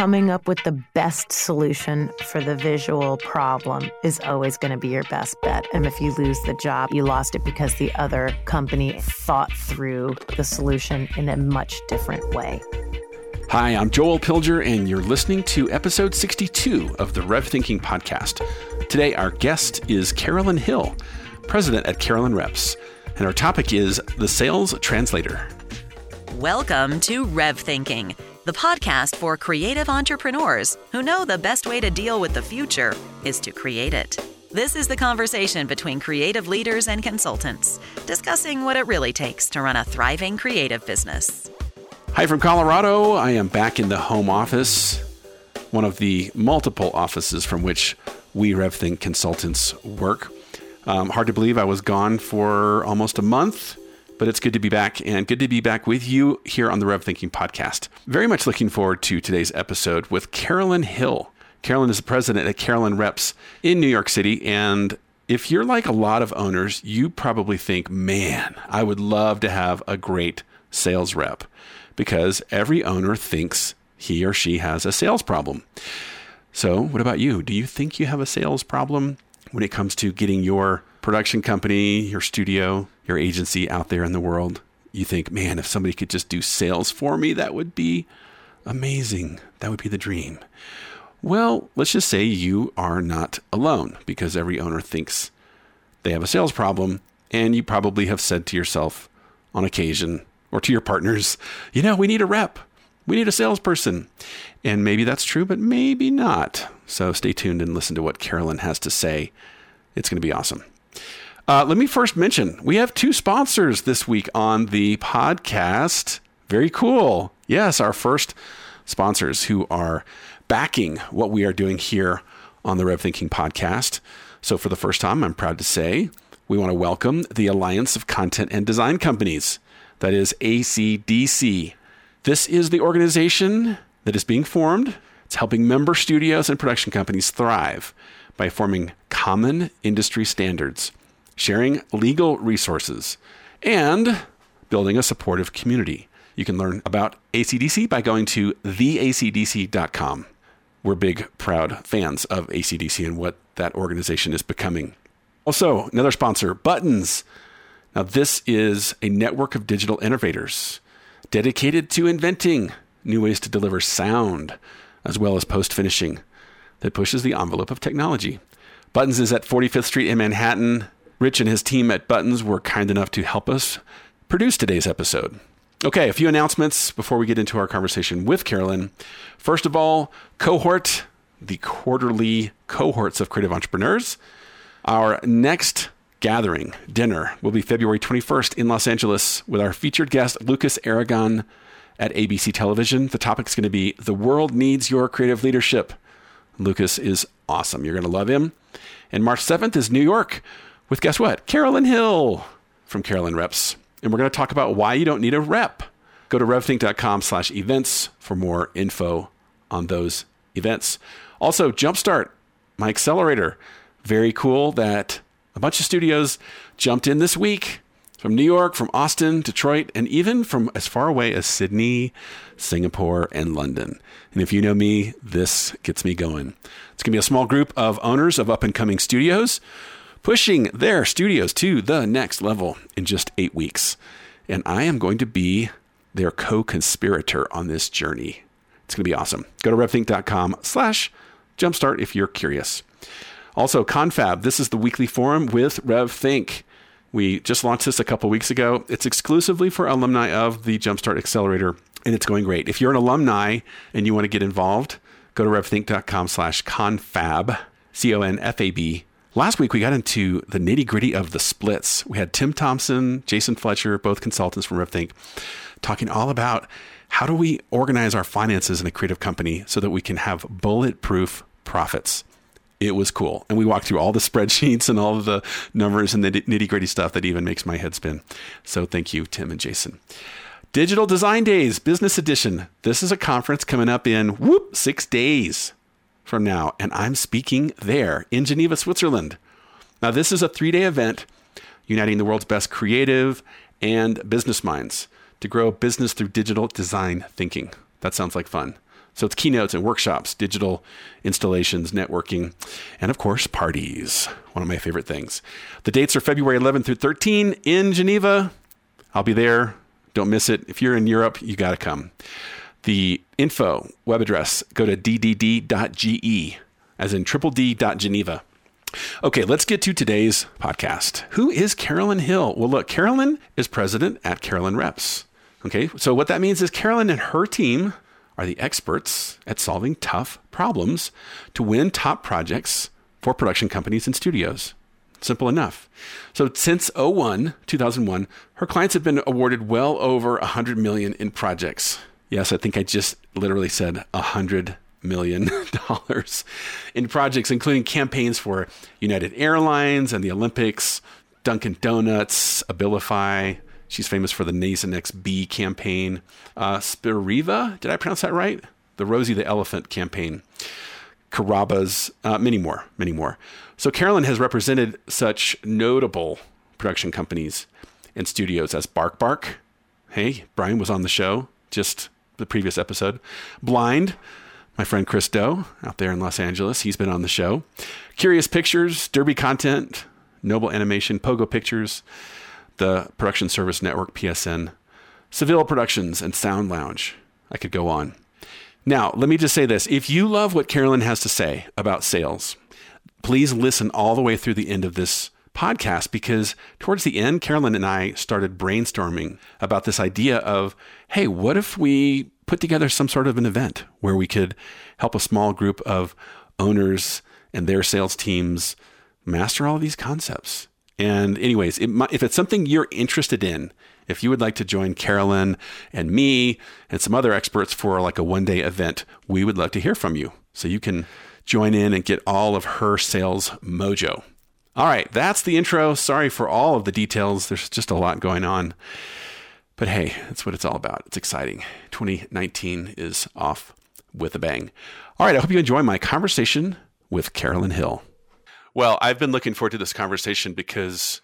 coming up with the best solution for the visual problem is always going to be your best bet. And if you lose the job, you lost it because the other company thought through the solution in a much different way. Hi, I'm Joel Pilger, and you're listening to episode 62 of the Rev Thinking Podcast. Today, our guest is Carolyn Hill, president at Carolyn Reps, and our topic is the sales translator. Welcome to Rev Thinking, the podcast for creative entrepreneurs who know the best way to deal with the future is to create it. This is the conversation between creative leaders and consultants, discussing what it really takes to run a thriving creative business. Hi from Colorado. I am back in the home office, one of the multiple offices from which we RevThink consultants work. Um, hard to believe I was gone for almost a month, but it's good to be back and good to be back with you here on the Rev Thinking podcast. Very much looking forward to today's episode with Carolyn Hill. Carolyn is the president at Carolyn Reps in New York City, and if you're like a lot of owners, you probably think, man, I would love to have a great sales rep because every owner thinks he or she has a sales problem. So, what about you? Do you think you have a sales problem when it comes to getting your production company, your studio, your agency out there in the world? You think, man, if somebody could just do sales for me, that would be amazing. That would be the dream. Well, let's just say you are not alone because every owner thinks they have a sales problem, and you probably have said to yourself on occasion, or to your partners, you know, we need a rep. We need a salesperson. And maybe that's true, but maybe not. So stay tuned and listen to what Carolyn has to say. It's going to be awesome. Uh, let me first mention we have two sponsors this week on the podcast. Very cool. Yes, our first sponsors who are backing what we are doing here on the Rev Thinking podcast. So, for the first time, I'm proud to say we want to welcome the Alliance of Content and Design Companies that is ACDC. This is the organization that is being formed. It's helping member studios and production companies thrive by forming common industry standards, sharing legal resources, and building a supportive community. You can learn about ACDC by going to theacdc.com. We're big, proud fans of ACDC and what that organization is becoming. Also, another sponsor, Buttons. Now, this is a network of digital innovators dedicated to inventing new ways to deliver sound as well as post finishing that pushes the envelope of technology. Buttons is at 45th Street in Manhattan. Rich and his team at Buttons were kind enough to help us produce today's episode. Okay, a few announcements before we get into our conversation with Carolyn. First of all, Cohort, the quarterly cohorts of creative entrepreneurs. Our next gathering dinner will be February 21st in Los Angeles with our featured guest, Lucas Aragon at ABC Television. The topic is going to be The World Needs Your Creative Leadership. Lucas is awesome. You're going to love him. And March 7th is New York with guess what? Carolyn Hill from Carolyn Reps. And we're going to talk about why you don't need a rep. Go to revthink.com slash events for more info on those events. Also, Jumpstart, my accelerator. Very cool that a bunch of studios jumped in this week from New York, from Austin, Detroit, and even from as far away as Sydney, Singapore, and London. And if you know me, this gets me going. It's going to be a small group of owners of up and coming studios pushing their studios to the next level in just eight weeks. And I am going to be their co-conspirator on this journey. It's going to be awesome. Go to revthink.com slash jumpstart if you're curious. Also, Confab, this is the weekly forum with RevThink. We just launched this a couple weeks ago. It's exclusively for alumni of the Jumpstart Accelerator, and it's going great. If you're an alumni and you want to get involved, go to revthink.com slash confab, C-O-N-F-A-B. Last week, we got into the nitty gritty of the splits. We had Tim Thompson, Jason Fletcher, both consultants from RevThink, talking all about how do we organize our finances in a creative company so that we can have bulletproof profits it was cool. And we walked through all the spreadsheets and all the numbers and the nitty gritty stuff that even makes my head spin. So thank you, Tim and Jason. Digital Design Days, Business Edition. This is a conference coming up in whoop, six days from now. And I'm speaking there in Geneva, Switzerland. Now, this is a three day event uniting the world's best creative and business minds to grow business through digital design thinking. That sounds like fun. So it's keynotes and workshops, digital installations, networking, and of course, parties. One of my favorite things. The dates are February 11 through 13 in Geneva. I'll be there. Don't miss it. If you're in Europe, you got to come. The info web address, go to ddd.ge, as in triple D.geneva. Okay, let's get to today's podcast. Who is Carolyn Hill? Well, look, Carolyn is president at Carolyn Reps. Okay, so what that means is Carolyn and her team are the experts at solving tough problems to win top projects for production companies and studios. Simple enough. So since 01, 2001, her clients have been awarded well over 100 million in projects. Yes, I think I just literally said 100 million dollars in projects including campaigns for United Airlines and the Olympics, Dunkin' Donuts, Abilify, She's famous for the Nasonex B campaign. Uh, Spiriva, did I pronounce that right? The Rosie the Elephant campaign. Carrabba's, uh, many more, many more. So Carolyn has represented such notable production companies and studios as Bark Bark. Hey, Brian was on the show just the previous episode. Blind, my friend Chris Do out there in Los Angeles, he's been on the show. Curious Pictures, Derby Content, Noble Animation, Pogo Pictures, the Production Service Network, PSN, Seville Productions, and Sound Lounge. I could go on. Now, let me just say this. If you love what Carolyn has to say about sales, please listen all the way through the end of this podcast because towards the end, Carolyn and I started brainstorming about this idea of hey, what if we put together some sort of an event where we could help a small group of owners and their sales teams master all these concepts? And, anyways, it might, if it's something you're interested in, if you would like to join Carolyn and me and some other experts for like a one day event, we would love to hear from you. So you can join in and get all of her sales mojo. All right, that's the intro. Sorry for all of the details. There's just a lot going on. But hey, that's what it's all about. It's exciting. 2019 is off with a bang. All right, I hope you enjoy my conversation with Carolyn Hill. Well, I've been looking forward to this conversation because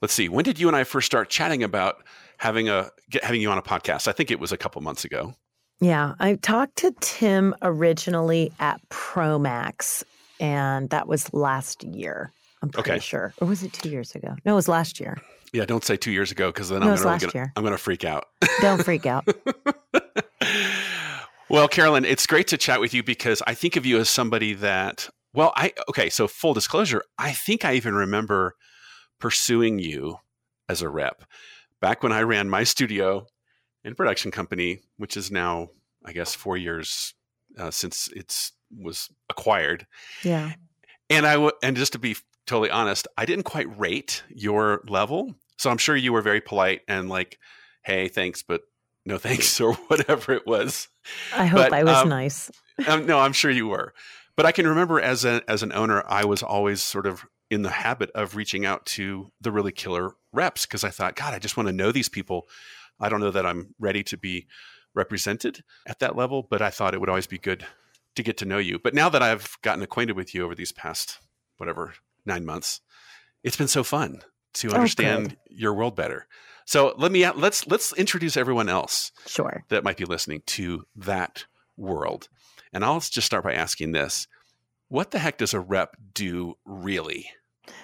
let's see, when did you and I first start chatting about having a having you on a podcast? I think it was a couple months ago. Yeah, I talked to Tim originally at Promax, and that was last year. I'm pretty okay. sure, or was it two years ago? No, it was last year. Yeah, don't say two years ago because then no, I'm going to I'm going to freak out. Don't freak out. well, Carolyn, it's great to chat with you because I think of you as somebody that well, I okay. So full disclosure, I think I even remember pursuing you as a rep back when I ran my studio and production company, which is now I guess four years uh, since it's was acquired. Yeah. And I w- and just to be totally honest, I didn't quite rate your level. So I'm sure you were very polite and like, "Hey, thanks, but no thanks," or whatever it was. I hope but, I was um, nice. um, no, I'm sure you were. But I can remember as a as an owner, I was always sort of in the habit of reaching out to the really killer reps because I thought, God, I just want to know these people. I don't know that I'm ready to be represented at that level, but I thought it would always be good to get to know you. But now that I've gotten acquainted with you over these past whatever nine months, it's been so fun to oh, understand oh, your world better. So let me let's let's introduce everyone else, sure, that might be listening to that world. And I'll just start by asking this What the heck does a rep do really?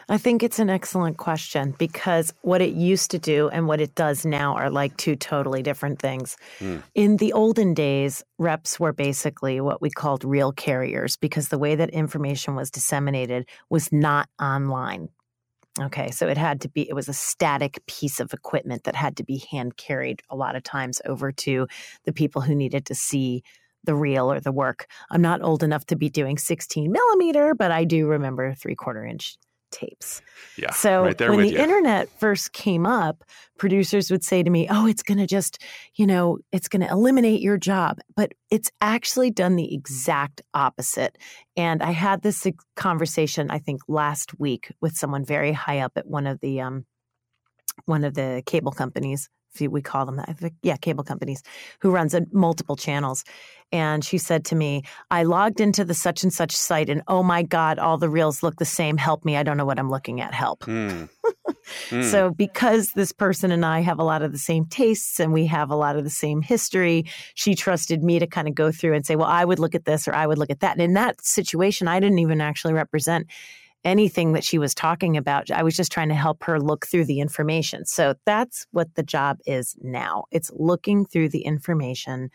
I think it's an excellent question because what it used to do and what it does now are like two totally different things. Mm. In the olden days, reps were basically what we called reel carriers because the way that information was disseminated was not online. Okay, so it had to be, it was a static piece of equipment that had to be hand carried a lot of times over to the people who needed to see the reel or the work. I'm not old enough to be doing 16 millimeter, but I do remember three quarter inch tapes. Yeah. So right when the you. internet first came up, producers would say to me, "Oh, it's going to just, you know, it's going to eliminate your job." But it's actually done the exact opposite. And I had this conversation I think last week with someone very high up at one of the um one of the cable companies if we call them that. Yeah, cable companies who runs multiple channels. And she said to me, I logged into the such and such site and oh my God, all the reels look the same. Help me. I don't know what I'm looking at. Help. Mm. mm. So, because this person and I have a lot of the same tastes and we have a lot of the same history, she trusted me to kind of go through and say, well, I would look at this or I would look at that. And in that situation, I didn't even actually represent anything that she was talking about. I was just trying to help her look through the information. So that's what the job is now. It's looking through the information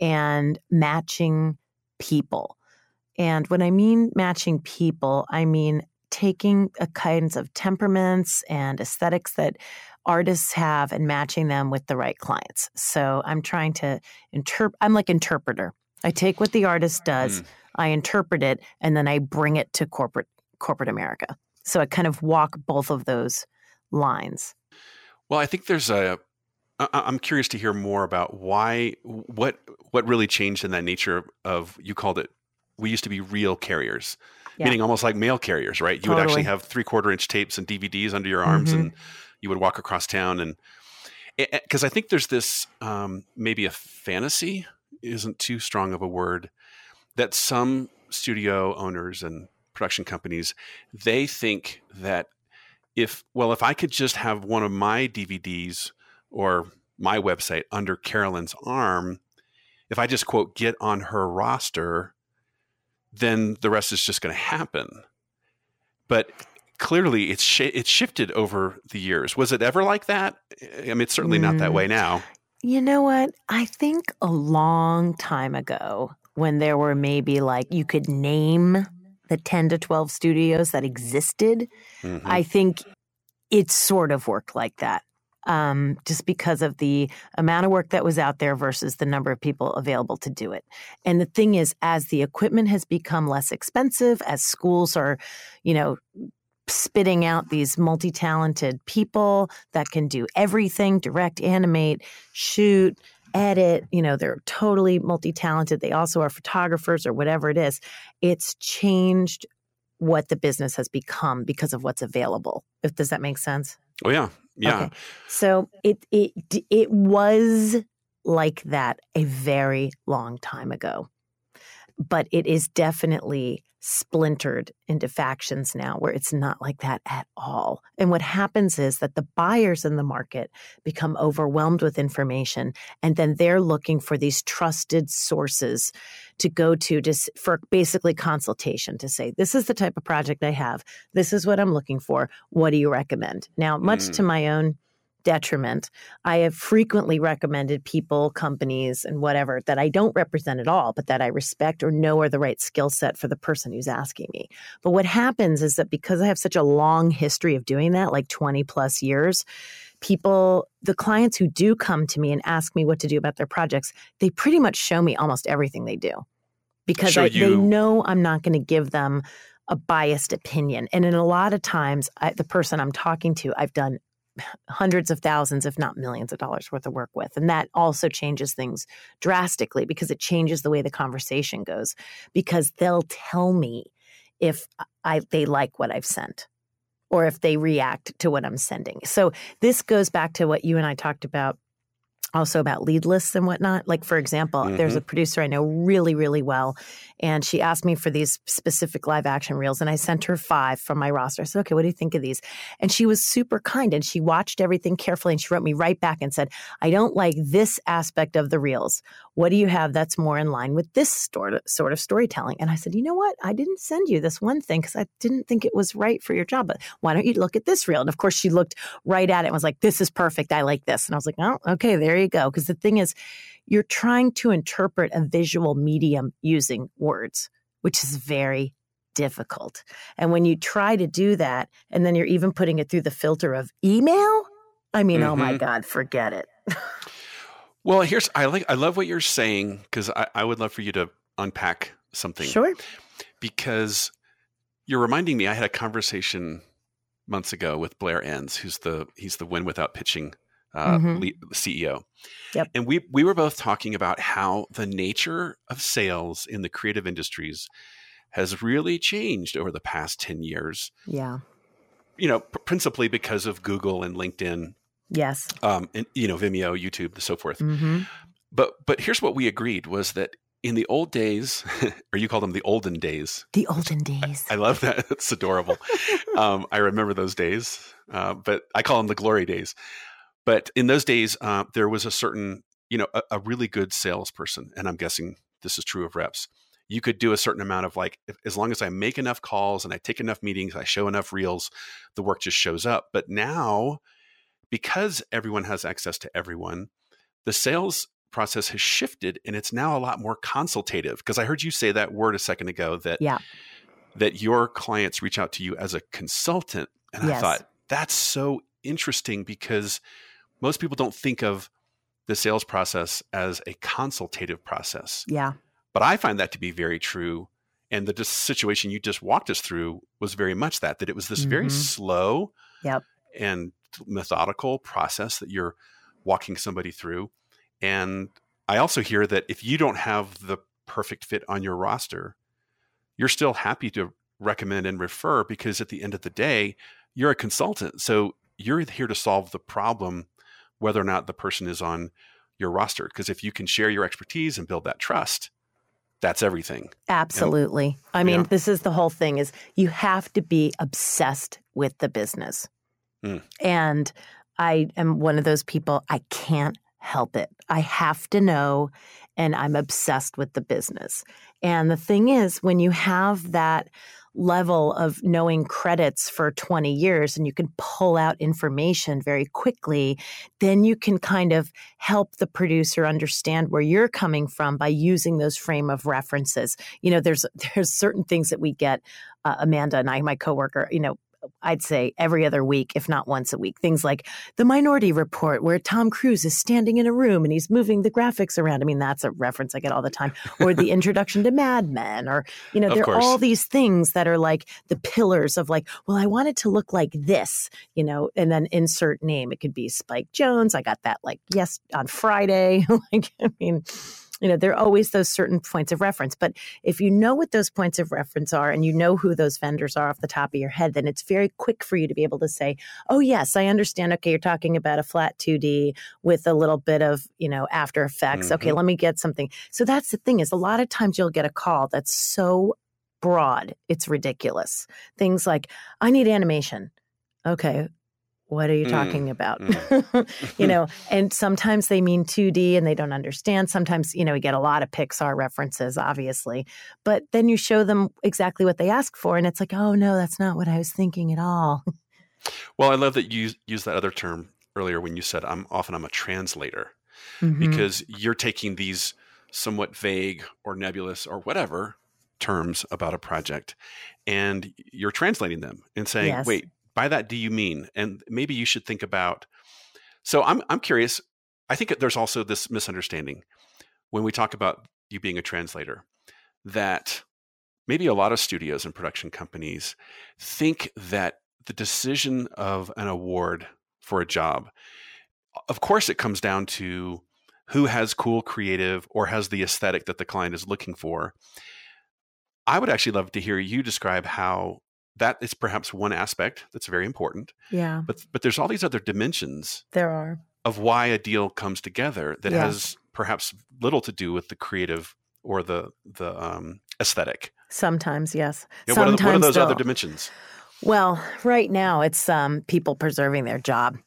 and matching people. And when I mean matching people, I mean taking a kinds of temperaments and aesthetics that artists have and matching them with the right clients. So I'm trying to interpret I'm like interpreter. I take what the artist does, mm. I interpret it, and then I bring it to corporate corporate America. So I kind of walk both of those lines. Well, I think there's a. I'm curious to hear more about why what what really changed in that nature of you called it. We used to be reel carriers, yeah. meaning almost like mail carriers, right? You totally. would actually have three quarter inch tapes and DVDs under your arms, mm-hmm. and you would walk across town and because I think there's this um, maybe a fantasy isn't too strong of a word that some studio owners and production companies, they think that if, well, if I could just have one of my DVDs or my website under Carolyn's arm, if I just quote, get on her roster, then the rest is just going to happen. But clearly it's sh- it's shifted over the years. Was it ever like that? I mean, it's certainly mm. not that way mm. now. You know what? I think a long time ago, when there were maybe like you could name the 10 to 12 studios that existed, mm-hmm. I think it sort of worked like that. Um, just because of the amount of work that was out there versus the number of people available to do it. And the thing is, as the equipment has become less expensive, as schools are, you know, spitting out these multi talented people that can do everything direct, animate, shoot, edit, you know, they're totally multi talented. They also are photographers or whatever it is. It's changed what the business has become because of what's available. If does that make sense? Oh yeah. Yeah. Okay. So it it it was like that a very long time ago. But it is definitely splintered into factions now where it's not like that at all. And what happens is that the buyers in the market become overwhelmed with information and then they're looking for these trusted sources to go to just for basically consultation to say this is the type of project I have. This is what I'm looking for. What do you recommend? Now, much mm. to my own detriment. I have frequently recommended people, companies, and whatever that I don't represent at all, but that I respect or know are the right skill set for the person who's asking me. But what happens is that because I have such a long history of doing that, like 20 plus years, people, the clients who do come to me and ask me what to do about their projects, they pretty much show me almost everything they do because I, they know I'm not going to give them a biased opinion. And in a lot of times, I, the person I'm talking to, I've done hundreds of thousands, if not millions of dollars worth of work with. And that also changes things drastically because it changes the way the conversation goes because they'll tell me if I, they like what I've sent or if they react to what I'm sending. So this goes back to what you and I talked about also about lead lists and whatnot. Like, for example, mm-hmm. there's a producer I know really, really well, and she asked me for these specific live action reels, and I sent her five from my roster. I said, okay, what do you think of these? And she was super kind, and she watched everything carefully, and she wrote me right back and said, I don't like this aspect of the reels. What do you have that's more in line with this sort of storytelling? And I said, you know what? I didn't send you this one thing because I didn't think it was right for your job, but why don't you look at this reel? And of course, she looked right at it and was like, this is perfect. I like this. And I was like, oh, okay, there you go. Because the thing is, you're trying to interpret a visual medium using words, which is very difficult. And when you try to do that, and then you're even putting it through the filter of email, I mean, mm-hmm. oh my mm-hmm. God, forget it. well, here's I like I love what you're saying because I, I would love for you to unpack something. Sure. Because you're reminding me, I had a conversation months ago with Blair Enns, who's the he's the win without pitching uh, mm-hmm. CEO. Yep. And we we were both talking about how the nature of sales in the creative industries has really changed over the past 10 years. Yeah. You know, p- principally because of Google and LinkedIn Yes. Um, and you know, Vimeo, YouTube, and so forth. Mm-hmm. But but here's what we agreed was that in the old days, or you call them the olden days. The olden days. I love that. It's adorable. um, I remember those days, uh, but I call them the glory days. But in those days, uh, there was a certain, you know, a, a, really good salesperson, and I'm guessing this is true of reps. You could do a certain amount of like, if, as long as I make enough calls and I take enough meetings, I show enough reels, the work just shows up. But now, because everyone has access to everyone, the sales process has shifted and it's now a lot more consultative because i heard you say that word a second ago that yeah. that your clients reach out to you as a consultant and yes. i thought that's so interesting because most people don't think of the sales process as a consultative process yeah but i find that to be very true and the situation you just walked us through was very much that that it was this mm-hmm. very slow yep. and methodical process that you're walking somebody through and I also hear that if you don't have the perfect fit on your roster, you're still happy to recommend and refer because at the end of the day, you're a consultant. So you're here to solve the problem, whether or not the person is on your roster. Because if you can share your expertise and build that trust, that's everything. Absolutely. And, I mean, this is the whole thing is you have to be obsessed with the business. Mm. And I am one of those people I can't help it. I have to know, and I'm obsessed with the business. And the thing is, when you have that level of knowing credits for 20 years and you can pull out information very quickly, then you can kind of help the producer understand where you're coming from by using those frame of references. You know, there's there's certain things that we get uh, Amanda and I, my coworker, you know, I'd say every other week, if not once a week. Things like the Minority Report, where Tom Cruise is standing in a room and he's moving the graphics around. I mean, that's a reference I get all the time. Or the introduction to Mad Men, or, you know, there are all these things that are like the pillars of like, well, I want it to look like this, you know, and then insert name. It could be Spike Jonze. I got that like, yes, on Friday. like, I mean, you know, there are always those certain points of reference. But if you know what those points of reference are and you know who those vendors are off the top of your head, then it's very quick for you to be able to say, oh, yes, I understand. Okay, you're talking about a flat 2D with a little bit of, you know, After Effects. Mm-hmm. Okay, let me get something. So that's the thing is a lot of times you'll get a call that's so broad, it's ridiculous. Things like, I need animation. Okay, what are you mm. talking about? Mm. you know, and sometimes they mean 2D and they don't understand. Sometimes, you know, we get a lot of Pixar references, obviously, but then you show them exactly what they ask for, and it's like, oh, no, that's not what I was thinking at all. Well, I love that you used that other term earlier when you said I'm often I'm a translator mm-hmm. because you're taking these somewhat vague or nebulous or whatever terms about a project and you're translating them and saying, yes. wait, by that do you mean? And maybe you should think about. So I'm I'm curious. I think there's also this misunderstanding when we talk about you being a translator that maybe a lot of studios and production companies think that the decision of an award for a job of course it comes down to who has cool creative or has the aesthetic that the client is looking for i would actually love to hear you describe how that is perhaps one aspect that's very important. Yeah. But but there's all these other dimensions. There are. Of why a deal comes together that yeah. has perhaps little to do with the creative or the the um, aesthetic. Sometimes, yes. Yeah, Sometimes what, are, what are those other dimensions? Well, right now it's um, people preserving their job.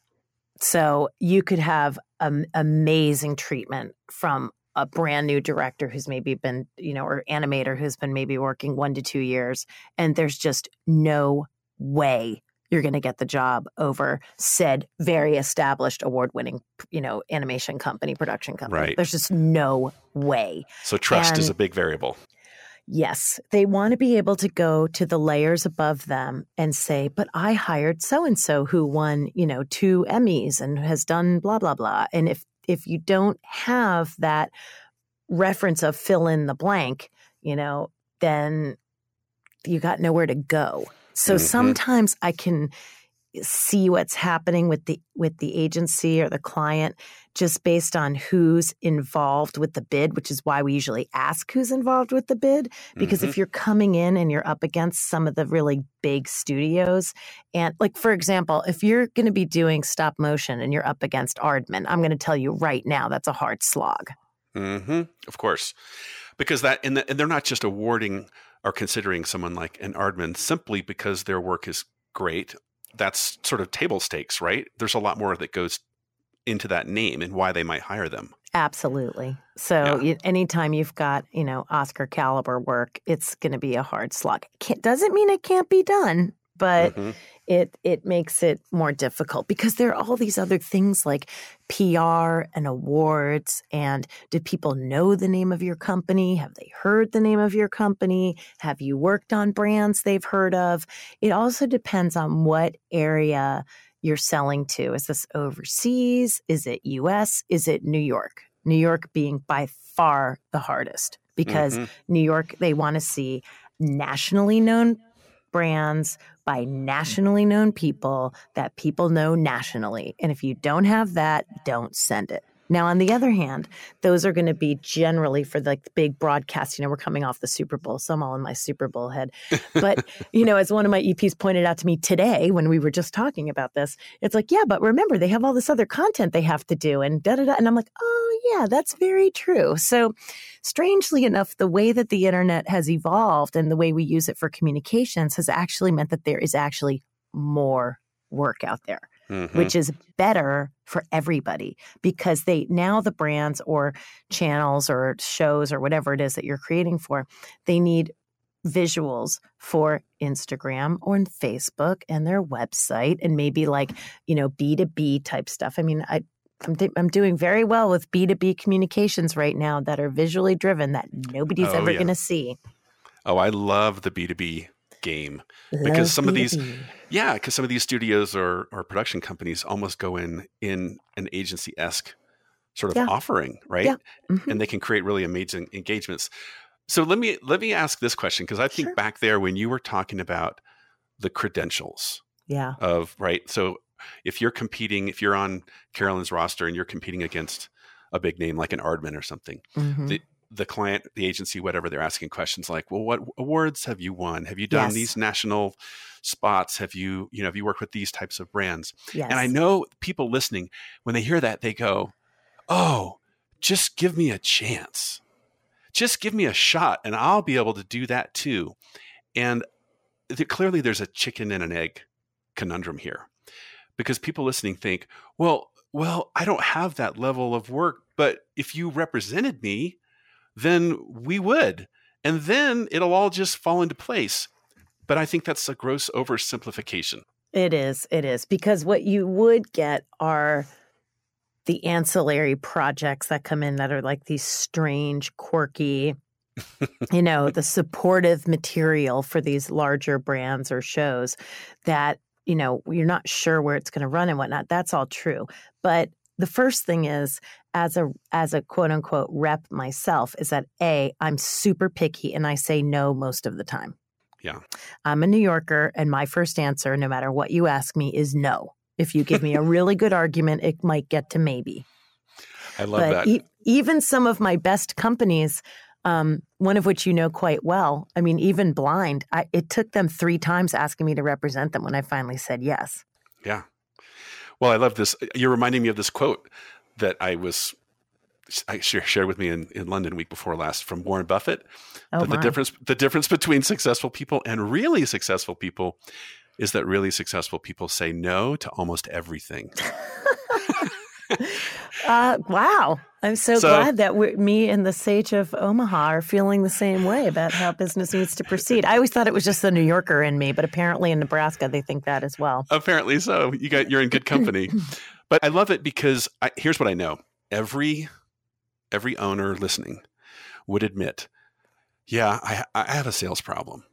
So you could have um, amazing treatment from a brand new director who's maybe been, you know, or animator who's been maybe working one to two years, and there's just no way you're going to get the job over said very established award winning you know animation company production company. Right. there's just no way. So trust and is a big variable. Yes. They want to be able to go to the layers above them and say but i hired so and so who won you know two emmys and has done blah blah blah. And if if you don't have that reference of fill in the blank, you know, then you got nowhere to go. So mm-hmm. sometimes I can see what's happening with the with the agency or the client just based on who's involved with the bid, which is why we usually ask who's involved with the bid. Because mm-hmm. if you're coming in and you're up against some of the really big studios, and like for example, if you're going to be doing stop motion and you're up against Aardman, I'm going to tell you right now that's a hard slog. Mm-hmm. Of course, because that and, the, and they're not just awarding or considering someone like an Aardman simply because their work is great. That's sort of table stakes, right? There's a lot more that goes into that name and why they might hire them. Absolutely. So yeah. anytime you've got, you know, Oscar caliber work, it's going to be a hard slog. It doesn't mean it can't be done, but mm-hmm. It it makes it more difficult because there are all these other things like PR and awards and did people know the name of your company? Have they heard the name of your company? Have you worked on brands they've heard of? It also depends on what area you're selling to. Is this overseas? Is it US? Is it New York? New York being by far the hardest because mm-hmm. New York, they want to see nationally known brands by nationally known people that people know nationally. And if you don't have that, don't send it. Now, on the other hand, those are going to be generally for like the big broadcast. You know, we're coming off the Super Bowl, so I'm all in my Super Bowl head. But, you know, as one of my EPs pointed out to me today when we were just talking about this, it's like, yeah, but remember, they have all this other content they have to do and da da da. And I'm like, oh, yeah, that's very true. So, strangely enough, the way that the internet has evolved and the way we use it for communications has actually meant that there is actually more work out there mm-hmm. which is better for everybody because they now the brands or channels or shows or whatever it is that you're creating for, they need visuals for Instagram or Facebook and their website and maybe like, you know, B2B type stuff. I mean, I I'm, I'm doing very well with B2B communications right now that are visually driven that nobody's oh, ever yeah. going to see. Oh, I love the B2B game because some of these yeah because some of these studios or, or production companies almost go in in an agency-esque sort of yeah. offering right yeah. mm-hmm. and they can create really amazing engagements so let me let me ask this question because i think sure. back there when you were talking about the credentials yeah of right so if you're competing if you're on carolyn's roster and you're competing against a big name like an Aardman or something mm-hmm. the, the client, the agency, whatever, they're asking questions like, well, what awards have you won? Have you done yes. these national spots? Have you, you know, have you worked with these types of brands? Yes. And I know people listening, when they hear that, they go, oh, just give me a chance. Just give me a shot and I'll be able to do that too. And th- clearly there's a chicken and an egg conundrum here because people listening think, well, well, I don't have that level of work, but if you represented me, then we would. And then it'll all just fall into place. But I think that's a gross oversimplification. It is. It is. Because what you would get are the ancillary projects that come in that are like these strange, quirky, you know, the supportive material for these larger brands or shows that, you know, you're not sure where it's going to run and whatnot. That's all true. But the first thing is as a as a quote unquote rep myself is that a I'm super picky and I say no most of the time. Yeah. I'm a New Yorker and my first answer no matter what you ask me is no. If you give me a really good argument it might get to maybe. I love but that. E- even some of my best companies um, one of which you know quite well. I mean, even blind, I, it took them three times asking me to represent them when I finally said yes. Yeah. Well, I love this. You're reminding me of this quote that I was I shared with me in, in London week before last from Warren Buffett. Oh that the difference the difference between successful people and really successful people is that really successful people say no to almost everything. uh, wow. I'm so, so glad that me and the sage of Omaha are feeling the same way about how business needs to proceed. I always thought it was just the New Yorker in me, but apparently in Nebraska they think that as well. Apparently so. You got you're in good company. but I love it because I, here's what I know. Every every owner listening would admit, yeah, I, I have a sales problem.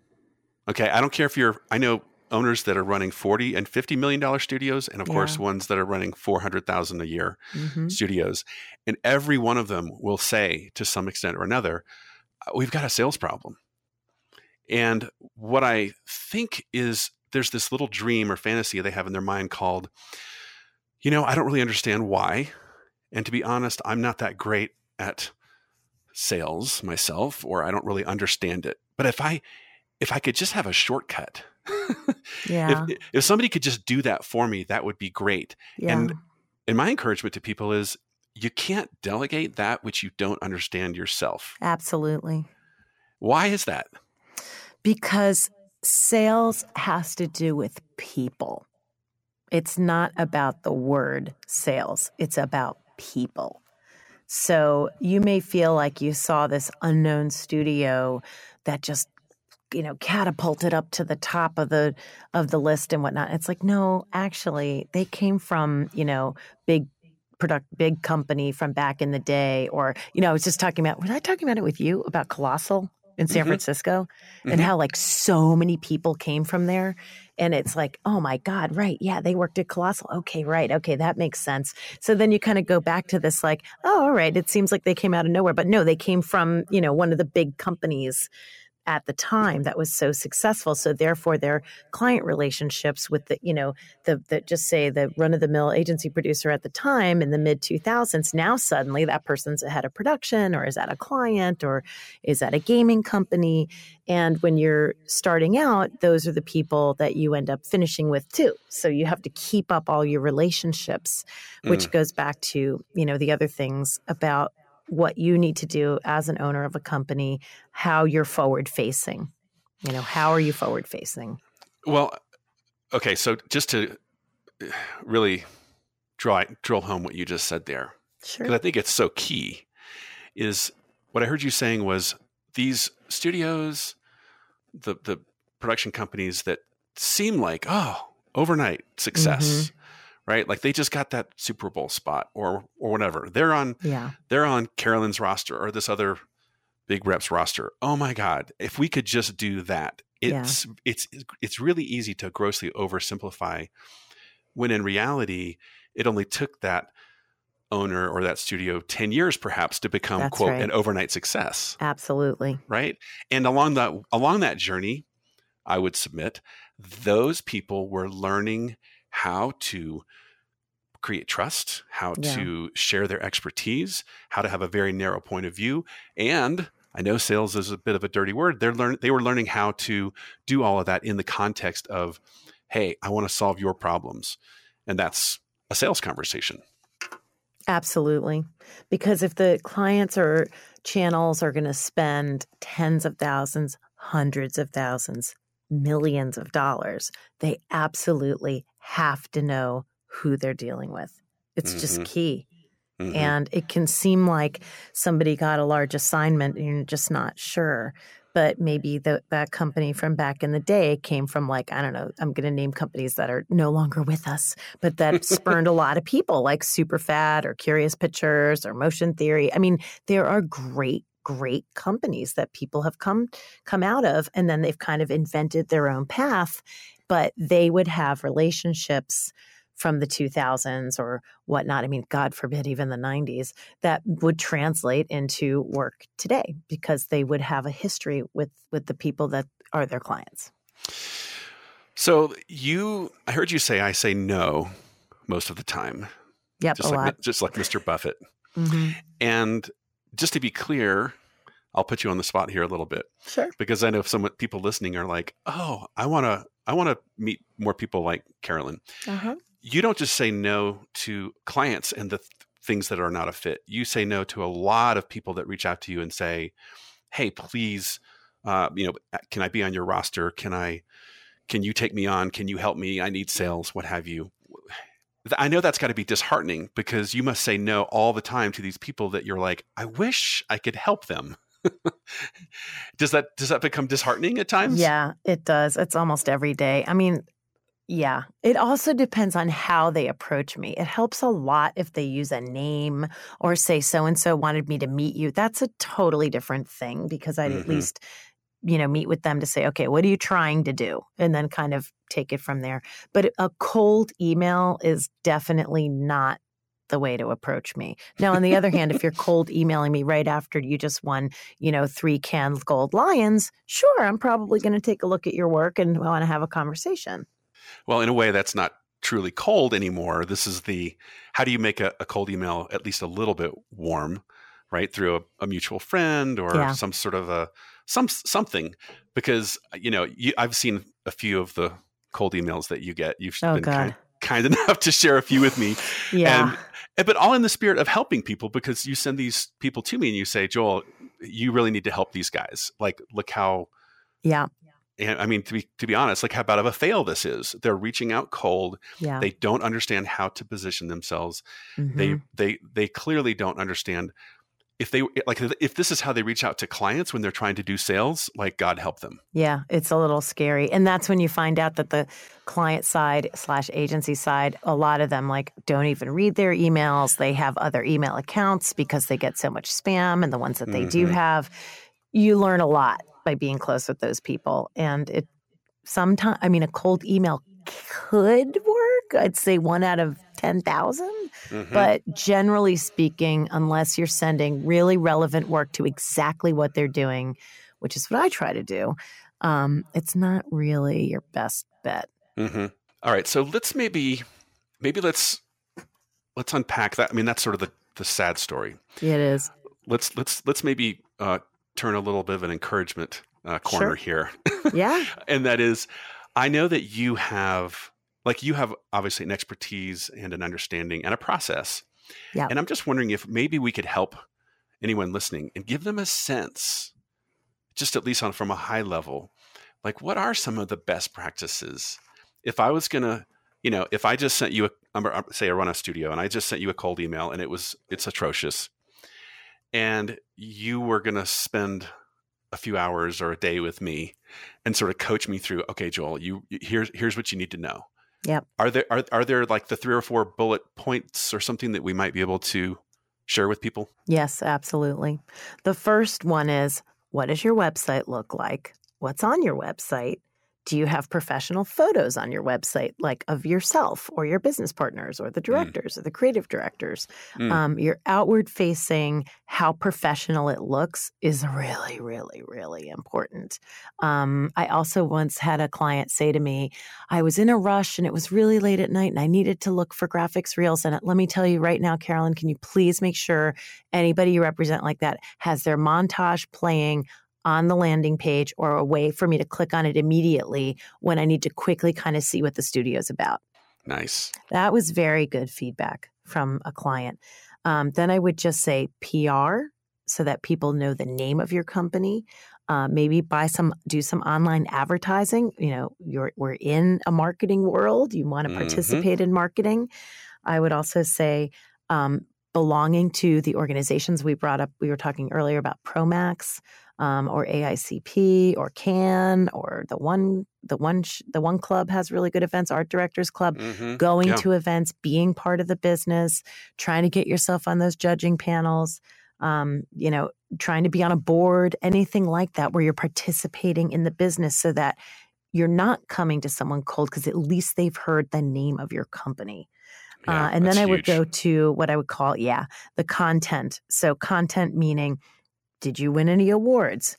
Okay, I don't care if you're. I know owners that are running 40 and 50 million dollar studios and of yeah. course ones that are running 400,000 a year mm-hmm. studios and every one of them will say to some extent or another uh, we've got a sales problem and what i think is there's this little dream or fantasy they have in their mind called, you know, I don't really understand why. And to be honest, I'm not that great at sales myself, or I don't really understand it. But if I if I could just have a shortcut, yeah. if if somebody could just do that for me, that would be great. Yeah. And and my encouragement to people is you can't delegate that which you don't understand yourself. Absolutely. Why is that? Because sales has to do with people. It's not about the word sales, it's about people. So you may feel like you saw this unknown studio that just you know catapulted up to the top of the of the list and whatnot it's like no actually they came from you know big product big company from back in the day or you know i was just talking about was i talking about it with you about colossal in San Mhm. Francisco and Mhm. how like so many people came from there. And it's like, oh my God, right. Yeah, they worked at Colossal. Okay, right. Okay, that makes sense. So then you kind of go back to this like, oh, all right, it seems like they came out of nowhere. But no, they came from, you know, one of the big companies at the time that was so successful. So therefore their client relationships with the, you know, the, the just say the run of the mill agency producer at the time in the mid 2000s, now suddenly that person's a head of production or is at a client or is at a gaming company. And when you're starting out, those are the people that you end up finishing with too. So you have to keep up all your relationships, which mm. goes back to, you know, the other things about what you need to do as an owner of a company, how you're forward facing. You know, how are you forward facing? Well, okay, so just to uh, really draw drill home what you just said there, Sure. because I think it's so key, is what I heard you saying was these studios, the the production companies that seem like oh overnight success, Mm-hmm. Right? Like they just got that Super Bowl spot or or whatever. They're on Yeah. they're on Carolyn's roster or this other big reps roster. Oh my God. If we could just do that, Yeah. it's it's it's really easy to grossly oversimplify when in reality it only took that owner or that studio 10 years perhaps to become That's quote right. an overnight success Absolutely. right and along that along that journey i would submit those people were learning how to create trust how Yeah. to share their expertise how to have a very narrow point of view and i know sales is a bit of a dirty word they're learn they were learning how to do all of that in the context of hey i want to solve your problems and that's a sales conversation Absolutely. Because if the clients or channels are going to spend tens of thousands, hundreds of thousands, millions of dollars, they absolutely have to know who they're dealing with. It's just Mhm. key. Mhm. And it can seem like somebody got a large assignment and you're just not sure. But maybe the, that company from back in the day came from, like, I don't know, I'm going to name companies that are no longer with us, but that spurned a lot of people like Superfad or Curious Pictures or Motion Theory. I mean, there are great, great companies that people have come come out of and then they've kind of invented their own path, but they would have relationships from the 2000s or whatnot. I mean, God forbid, even the 90s, that would translate into work today because they would have a history with with the people that are their clients. So you, I heard you say, I say no most of the time, Yep, just a like lot. just like Mr. Buffett. Mhm. And just to be clear, I'll put you on the spot here a little bit Sure. because I know some people listening are like, "Oh, I want to, I want to meet more people like Carolyn." Uh-huh. You don't just say no to clients and the th- things that are not a fit. You say no to a lot of people that reach out to you and say, "Hey, please, uh, you know, can I be on your roster? Can I, can you take me on? Can you help me? I need sales, what have you." I know that's got to be disheartening because you must say no all the time to these people that you're like, I wish I could help them. does that does that become disheartening at times? Yeah, it does. It's almost every day. I mean, yeah. It also depends on how they approach me. It helps a lot if they use a name or say so and so wanted me to meet you. That's a totally different thing because I'd at Mhm. least you know meet with them to say okay what are you trying to do and then kind of take it from there but a cold email is definitely not the way to approach me. Now, on the other hand, if you're cold emailing me right after you just won, you know, three Cannes Gold Lions, sure, I'm probably going to take a look at your work and want to have a conversation. Well, in a way, that's not truly cold anymore. This is the how do you make a, a cold email at least a little bit warm, right? Through a, a mutual friend or yeah. some sort of a some something. Because uh, you know, you, I've seen a few of the cold emails that you get. You've oh, been kind, kind, enough to share a few with me. yeah. And, but all in the spirit of helping people because you send these people to me and you say, Joel, you really need to help these guys. Like, look how yeah and I mean, to be to be honest, like how bad of a fail this is. They're reaching out cold. Yeah. They don't understand how to position themselves. Mm-hmm. They they they clearly don't understand if they like if this is how they reach out to clients when they're trying to do sales. Like God help them. Yeah, it's a little scary, and that's when you find out that the client side slash agency side, a lot of them like don't even read their emails. They have other email accounts because they get so much spam, and the ones that they mm-hmm. do have, you learn a lot by being close with those people. And it sometimes, I mean, a cold email could work. I'd say one out of 10,000. Mm-hmm. But generally speaking, unless you're sending really relevant work to exactly what they're doing, which is what I try to do, um, it's not really your best bet. Mm-hmm. All right. So let's maybe, maybe let's, let's unpack that. I mean, that's sort of the, the sad story. It is. Let's, let's, let's maybe uh, turn a little bit of an encouragement uh, corner sure. here. yeah. and that is, I know that you have, like, you have obviously an expertise and an understanding and a process. Yeah. And I'm just wondering if maybe we could help anyone listening and give them a sense, just at least on from a high level, like what are some of the best practices? If I was gonna, you know, if I just sent you a, say I run a studio and I just sent you a cold email and it was it's atrocious, and you were going to spend a few hours or a day with me and sort of coach me through okay joel you here's here's what you need to know yep. Are there are, are there like the three or four bullet points or something that we might be able to share with people? Yes absolutely. The first one is what does your website look like? What's on your website do you have professional photos on your website, like of yourself or your business partners or the mm. directors mm. or the creative directors? Mm. Um, your outward facing, how professional it looks is really, really, really important. Um, I also once had a client say to me, I was in a rush and it was really late at night and I needed to look for graphics reels. And let me tell you right now, Carolyn, can you please make sure anybody you represent like that has their montage playing on the landing page or a way for me to click on it immediately when I need to quickly kind of see what the studio is about. Nice. That was very good feedback from a client. Um, then I would just say PR so that people know the name of your company. Uh, maybe buy some, do some online advertising. You know, you're we're in a marketing world. You want to mm-hmm. participate in marketing. I would also say um, belonging to the organizations we brought up. We were talking earlier about Promax um, or AICP or CAN or the one the one sh- the one club has really good events, Art Directors Club. Mm-hmm. Going yeah. to events, being part of the business, trying to get yourself on those judging panels. Um, you know, trying to be on a board, anything like that, where you're participating in the business, so that you're not coming to someone cold because at least they've heard the name of your company. Yeah, uh, and then I would go to what I would call, yeah, the content. So, content meaning did you win any awards?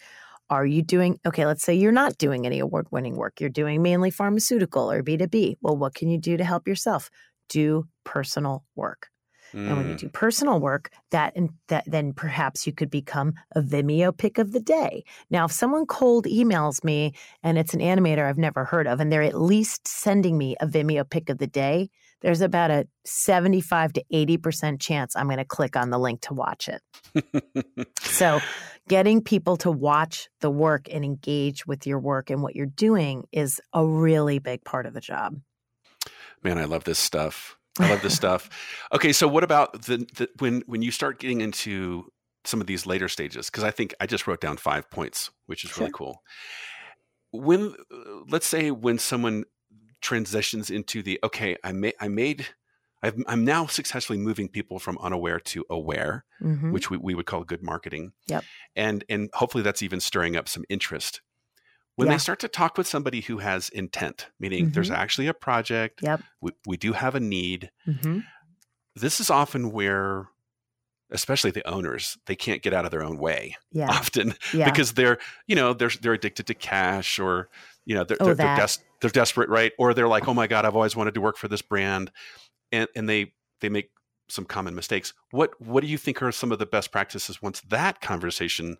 Are you doing, okay, let's say you're not doing any award winning work. You're doing mainly pharmaceutical or B2B. Well, what can you do to help yourself? Do personal work. Mm. And when you mm. do personal work, that and that then perhaps you could become a Vimeo pick of the day. Now, if someone cold emails me and it's an animator I've never heard of, and they're at least sending me a Vimeo pick of the day, there's about a 75 to 80% chance I'm going to click on the link to watch it. so, getting people to watch the work and engage with your work and what you're doing is a really big part of the job. Man, I love this stuff. I love this stuff. Okay, so what about the, the when when you start getting into some of these later stages? Because I think I just wrote down five points, which is sure. really cool. When let's say when someone transitions into the okay, I made I made i am now successfully moving people from unaware to aware, mm-hmm. which we, we would call good marketing. Yep. And and hopefully that's even stirring up some interest. When yeah. they start to talk with somebody who has intent, meaning mm-hmm. there's actually a project, yep. we, we do have a need. Mm-hmm. this is often where especially the owners they can't get out of their own way Yeah. often Yeah. because they're you know they're they're addicted to cash or you know they're Oh, they're, they're, des- they're desperate right or they're like oh my god I've always wanted to work for this brand and and they they make some common mistakes what what do you think are some of the best practices once that conversation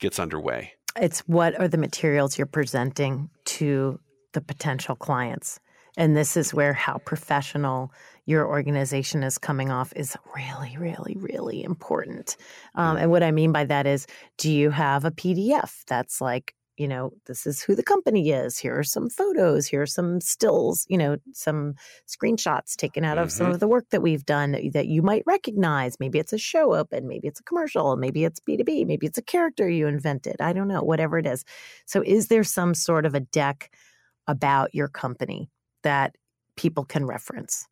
gets underway It's what are the materials you're presenting to the potential clients. And this is where how professional your organization is coming off is really, really, really important. Um, and what I mean by that is do you have a PDF that's like, you know, this is who the company is. Here are some photos. Here are some stills, you know, some screenshots taken out of some Mhm. of the work that we've done that, that you might recognize. Maybe it's a show open, maybe it's a commercial, maybe it's B2B, maybe it's a character you invented. I don't know, whatever it is. So, is there some sort of a deck about your company that people can reference?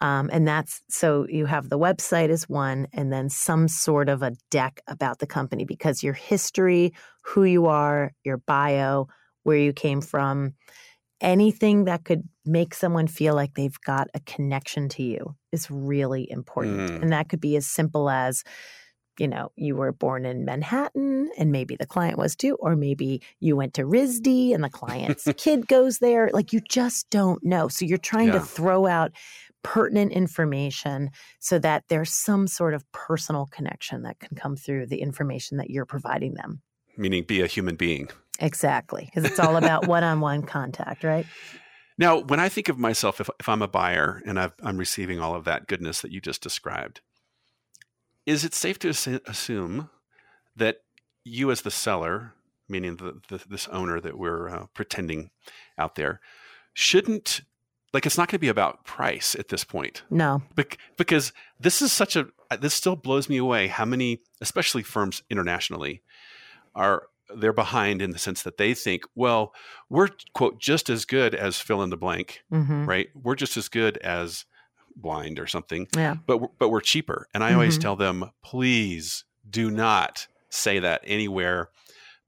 Um, and that's so you have the website as one, and then some sort of a deck about the company because your history, who you are, your bio, where you came from, anything that could make someone feel like they've got a connection to you is really important. Mm. And that could be as simple as, you know, you were born in Manhattan and maybe the client was too, or maybe you went to RISD and the client's kid goes there. Like you just don't know. So you're trying to throw out pertinent information so that there's some sort of personal connection that can come through the information that you're providing them. meaning be a human being Exactly. Because it's all about one on one contact, right? Now, when I think of myself, if, if I'm a buyer and I've, I'm receiving all of that goodness that you just described, is it safe to assu- assume that you, as the seller, meaning the, the, this owner that we're uh, pretending out there, shouldn't like it's not going to be about price at this point No. Bec- because this is such a this still blows me away how many especially firms internationally are they're behind in the sense that they think well we're quote just as good as fill in the blank hmm right we're just as good as blind or something Yeah. but we're, but we're cheaper and i always Mhm. tell them please do not say that anywhere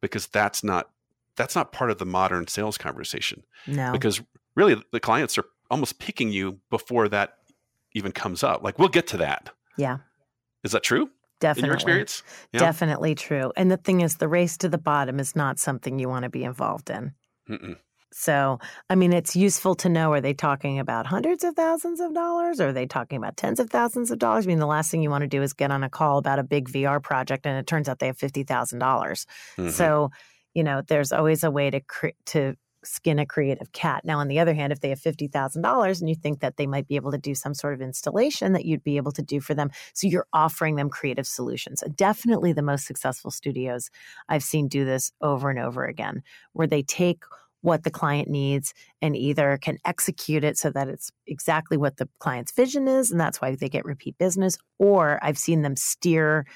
because that's not that's not part of the modern sales conversation No. because really the clients are almost picking you before that even comes up. Like we'll get to that. yeah. Is that true Definitely. in your experience? Yeah. Definitely true. And the thing is, the race to the bottom is not something you want to be involved in. Mm-mm. So, I mean, it's useful to know are they talking about hundreds of thousands of dollars? Or are they talking about tens of thousands of dollars? I mean, the last thing you want to do is get on a call about a big VR project and it turns out they have $50,000. dollars Mhm. So, you know, there's always a way to cre- to skin a creative cat. Now, on the other hand, if they have $50,000 and you think that they might be able to do some sort of installation that you'd be able to do for them, so you're offering them creative solutions. Definitely the most successful studios I've seen do this over and over again, where they take what the client needs and either can execute it so that it's exactly what the client's vision is, and that's why they get repeat business, or I've seen them steer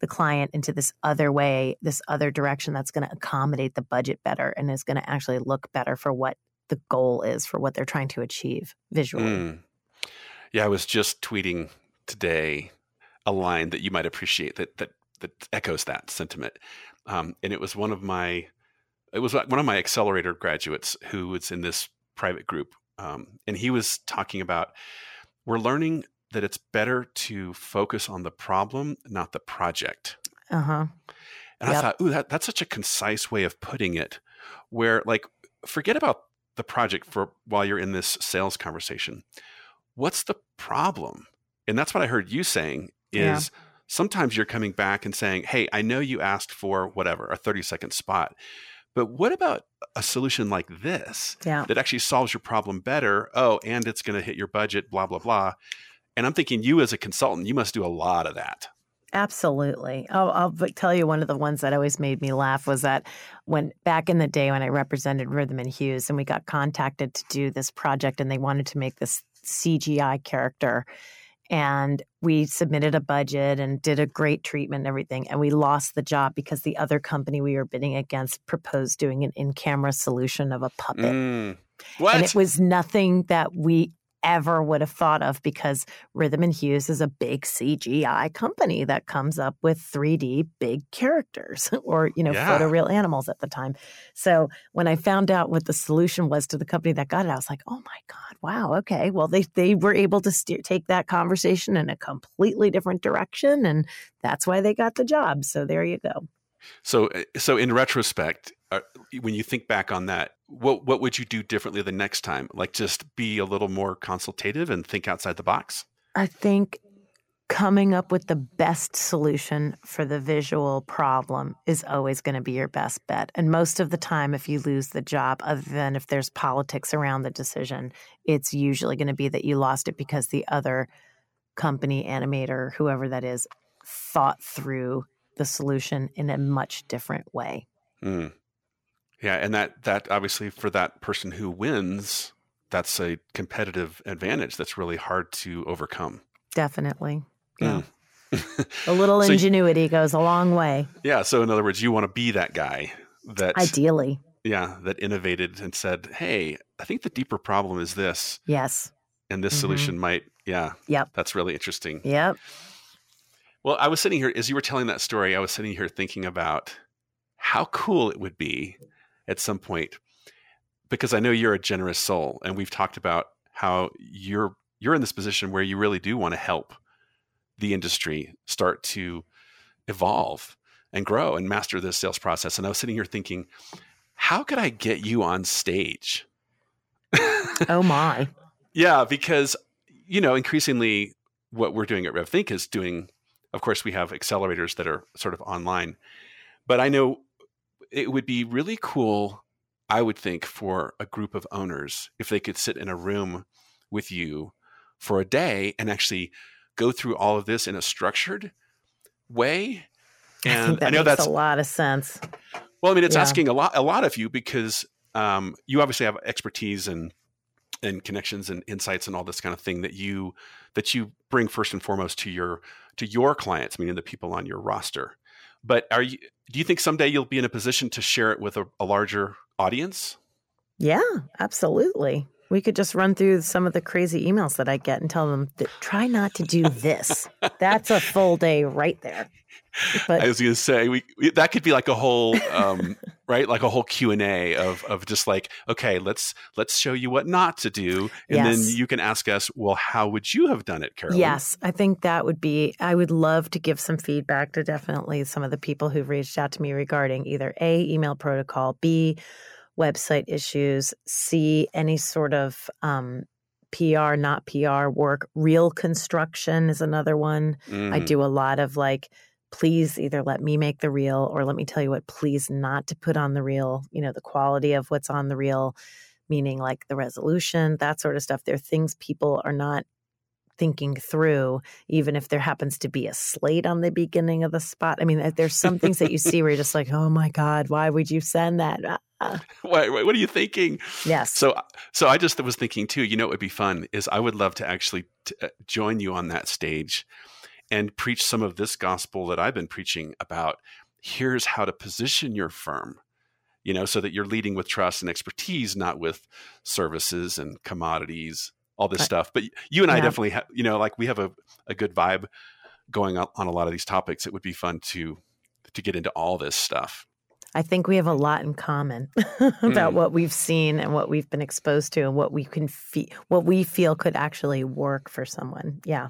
the client into this other way, this other direction that's going to accommodate the budget better and is going to actually look better for what the goal is for what they're trying to achieve visually. Mm. Yeah, I was just tweeting today a line that you might appreciate that that that echoes that sentiment. Um, and it was one of my it was one of my accelerator graduates who was in this private group, um, and he was talking about we're learning that it's better to focus on the problem, not the project. Uh huh. And I thought, ooh, that, that's such a concise way of putting it, where like forget about the project for while you're in this sales conversation. What's the problem? And that's what I heard you saying Yeah. is sometimes you're coming back and saying, Hey, I know you asked for whatever, a 30 second spot. But what about a solution like this Yeah. that actually solves your problem better? Oh, and it's going to hit your budget, blah, blah, blah. And I'm thinking you as a consultant, you must do a lot of that. Absolutely. I'll, I'll tell you one of the ones that always made me laugh was that when back in the day when I represented Rhythm and Hues and we got contacted to do this project and they wanted to make this CGI character. And we submitted a budget and did a great treatment and everything. And we lost the job because the other company we were bidding against proposed doing an in camera solution of a puppet. Mm. What? And it was nothing that we ever would have thought of because Rhythm and Hues is a big CGI company that comes up with 3D big characters or, you know, Yeah. photoreal animals at the time. So when I found out what the solution was to the company that got it, I was like, oh my God, wow, okay. Well, they, they were able to steer, take that conversation in a completely different direction. And that's why they got the job. So there you go. So, uh, so in retrospect, uh, when you think back on that, what what would you do differently the next time? Like just be a little more consultative and think outside the box. I think coming up with the best solution for the visual problem is always going to be your best bet. And most of the time, if you lose the job, other than if there's politics around the decision, it's usually going to be that you lost it because the other company, animator, whoever that is, thought through the solution in a much different way. Mm. Yeah, and that that obviously for that person who wins, that's a competitive advantage that's really hard to overcome. Definitely. Yeah. Mm. A little So- ingenuity goes a long way, Yeah, so in other words, you want to be that guy that ideally. yeah, that innovated and said, "Hey, I think the deeper problem is this, Yes. and this Mhm. solution might, yeah, Yep. that's really interesting." Yep. Well, I was sitting here as you were telling that story. I was sitting here thinking about how cool it would be at some point, because I know you're a generous soul, and we've talked about how you're you're in this position where you really do want to help the industry start to evolve and grow and master this sales process. And I was sitting here thinking, how could I get you on stage? Oh my. Yeah, because you know, increasingly what we're doing at RevThink is doing of course we have accelerators that are sort of online. But I know it would be really cool I would think for a group of owners if they could sit in a room with you for a day and actually go through all of this in a structured way. I And think that I know makes that's a lot of sense. well, I mean, it's Yeah. asking a lot, a lot of you because um, you obviously have expertise and and connections and insights and all this kind of thing that you that you bring first and foremost to your to your clients, meaning the people on your roster. But are you? Do you think someday you'll be in a position to share it with a, a larger audience? Yeah, absolutely. We could just run through some of the crazy emails that I get and tell them that try not to do this. That's a full day right there. But I was going to say we, we that could be like a whole um, right, like a whole Q and A of of just like okay, let's let's show you what not to do, and then you can ask us, well, how would you have done it, Carolyn? Yes, I think that would be. I would love to give some feedback to definitely some of the people who've reached out to me regarding either A, email protocol, B, website issues, see any sort of um, PR, not PR work. Reel construction is another one. I Mhm. do a lot of like, please either let me make the reel or let me tell you what, please not to put on the reel, you know, the quality of what's on the reel, meaning like the resolution, that sort of stuff. There are things people are not thinking through, even if there happens to be a slate on the beginning of the spot. I mean, uh, there's some things that you see where you're just like, oh my God, why would you send that? Ah, what, what are you thinking? yes. So, so I just was thinking too. You know, what would be fun is I would love to actually t- uh, join you on that stage and preach some of this gospel that I've been preaching about. Here's how to position your firm. You know, so that you're leading with trust and expertise, not with services and commodities, all this Right. stuff. But you and I definitely have, you know, like we have a, a good vibe going on, on a lot of these topics. It would be fun to to get into all this stuff. I think we have a lot in common about Mm. what we've seen and what we've been exposed to and what we can feel, what we feel could actually work for someone. Yeah.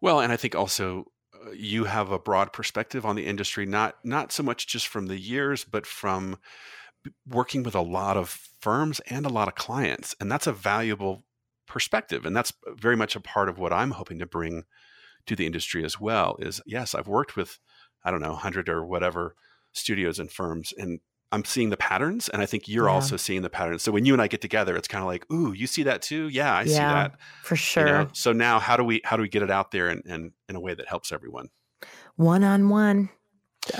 Well, and I think also uh, you have a broad perspective on the industry, not not so much just from the years, but from working with a lot of firms and a lot of clients, and that's a valuable perspective, and that's very much a part of what I'm hoping to bring to the industry as well. Is yes, I've worked with I don't know hundred or whatever studios and firms, and I'm seeing the patterns, and I think you're Yeah. also seeing the patterns. So when you and I get together, it's kind of like, ooh, you see that too? Yeah, I see that For you sure. know? so now how do we how do we get it out there and, and in a way that helps everyone One on one,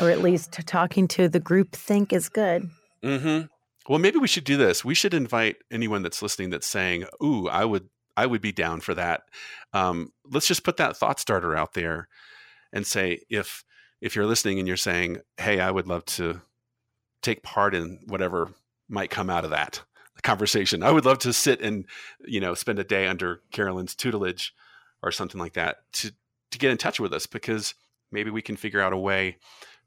or at least talking to the group think is good. mm-hmm. Well maybe we should do this we should invite anyone that's listening that's saying ooh i would i would be down for that um, let's just put that thought starter out there and say if if you're listening and you're saying hey i would love to take part in whatever might come out of that conversation. I would love to sit and you know spend a day under Carolyn's tutelage or something like that to to get in touch with us because maybe we can figure out a way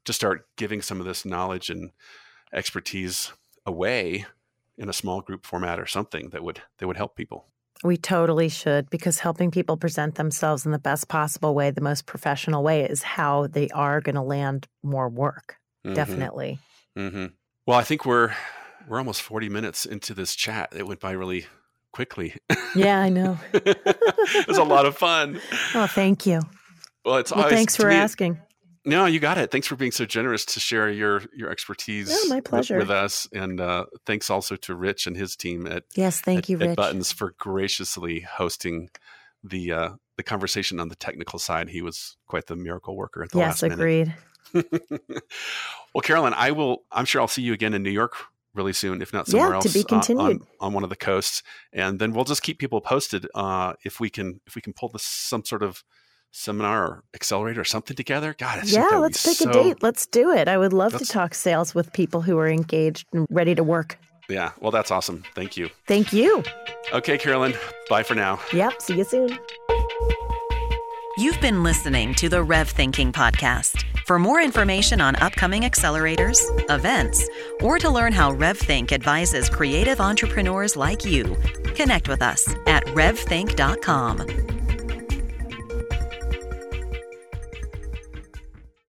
to start giving some of this knowledge and expertise away in a small group format or something that would that would help people. We totally should because helping people present themselves in the best possible way, the most professional way, is how they are going to land more work. Mm-hmm. Definitely. Mm-hmm. Well, I think we're we're almost forty minutes into this chat. It went by really quickly. Yeah, I know. it was a lot of fun. Oh, thank you. Well, it's well, always, thanks for me, asking. No, you got it. Thanks for being so generous to share your your expertise. Yeah, my pleasure. With, with us, and uh, thanks also to Rich and his team at yes, thank at, you, Rich. Buttons for graciously hosting the uh, the conversation on the technical side. He was quite the miracle worker at the yes, last agreed. well, Carolyn, I will. I'm sure I'll see you again in New York really soon, if not somewhere yeah, else. to be continued on, on, one of the coasts, and then we'll just keep people posted uh, if we can if we can pull this some sort of seminar or accelerator or something together. God, yeah, let's pick so... a date. Let's do it. I would love that's... to talk sales with people who are engaged and ready to work. Yeah, well, that's awesome. Thank you. Thank you. Okay, Carolyn. Bye for now. Yep. See you soon. You've been listening to the Rev Thinking Podcast. For more information on upcoming accelerators, events, or to learn how RevThink advises creative entrepreneurs like you, connect with us at revthink.com.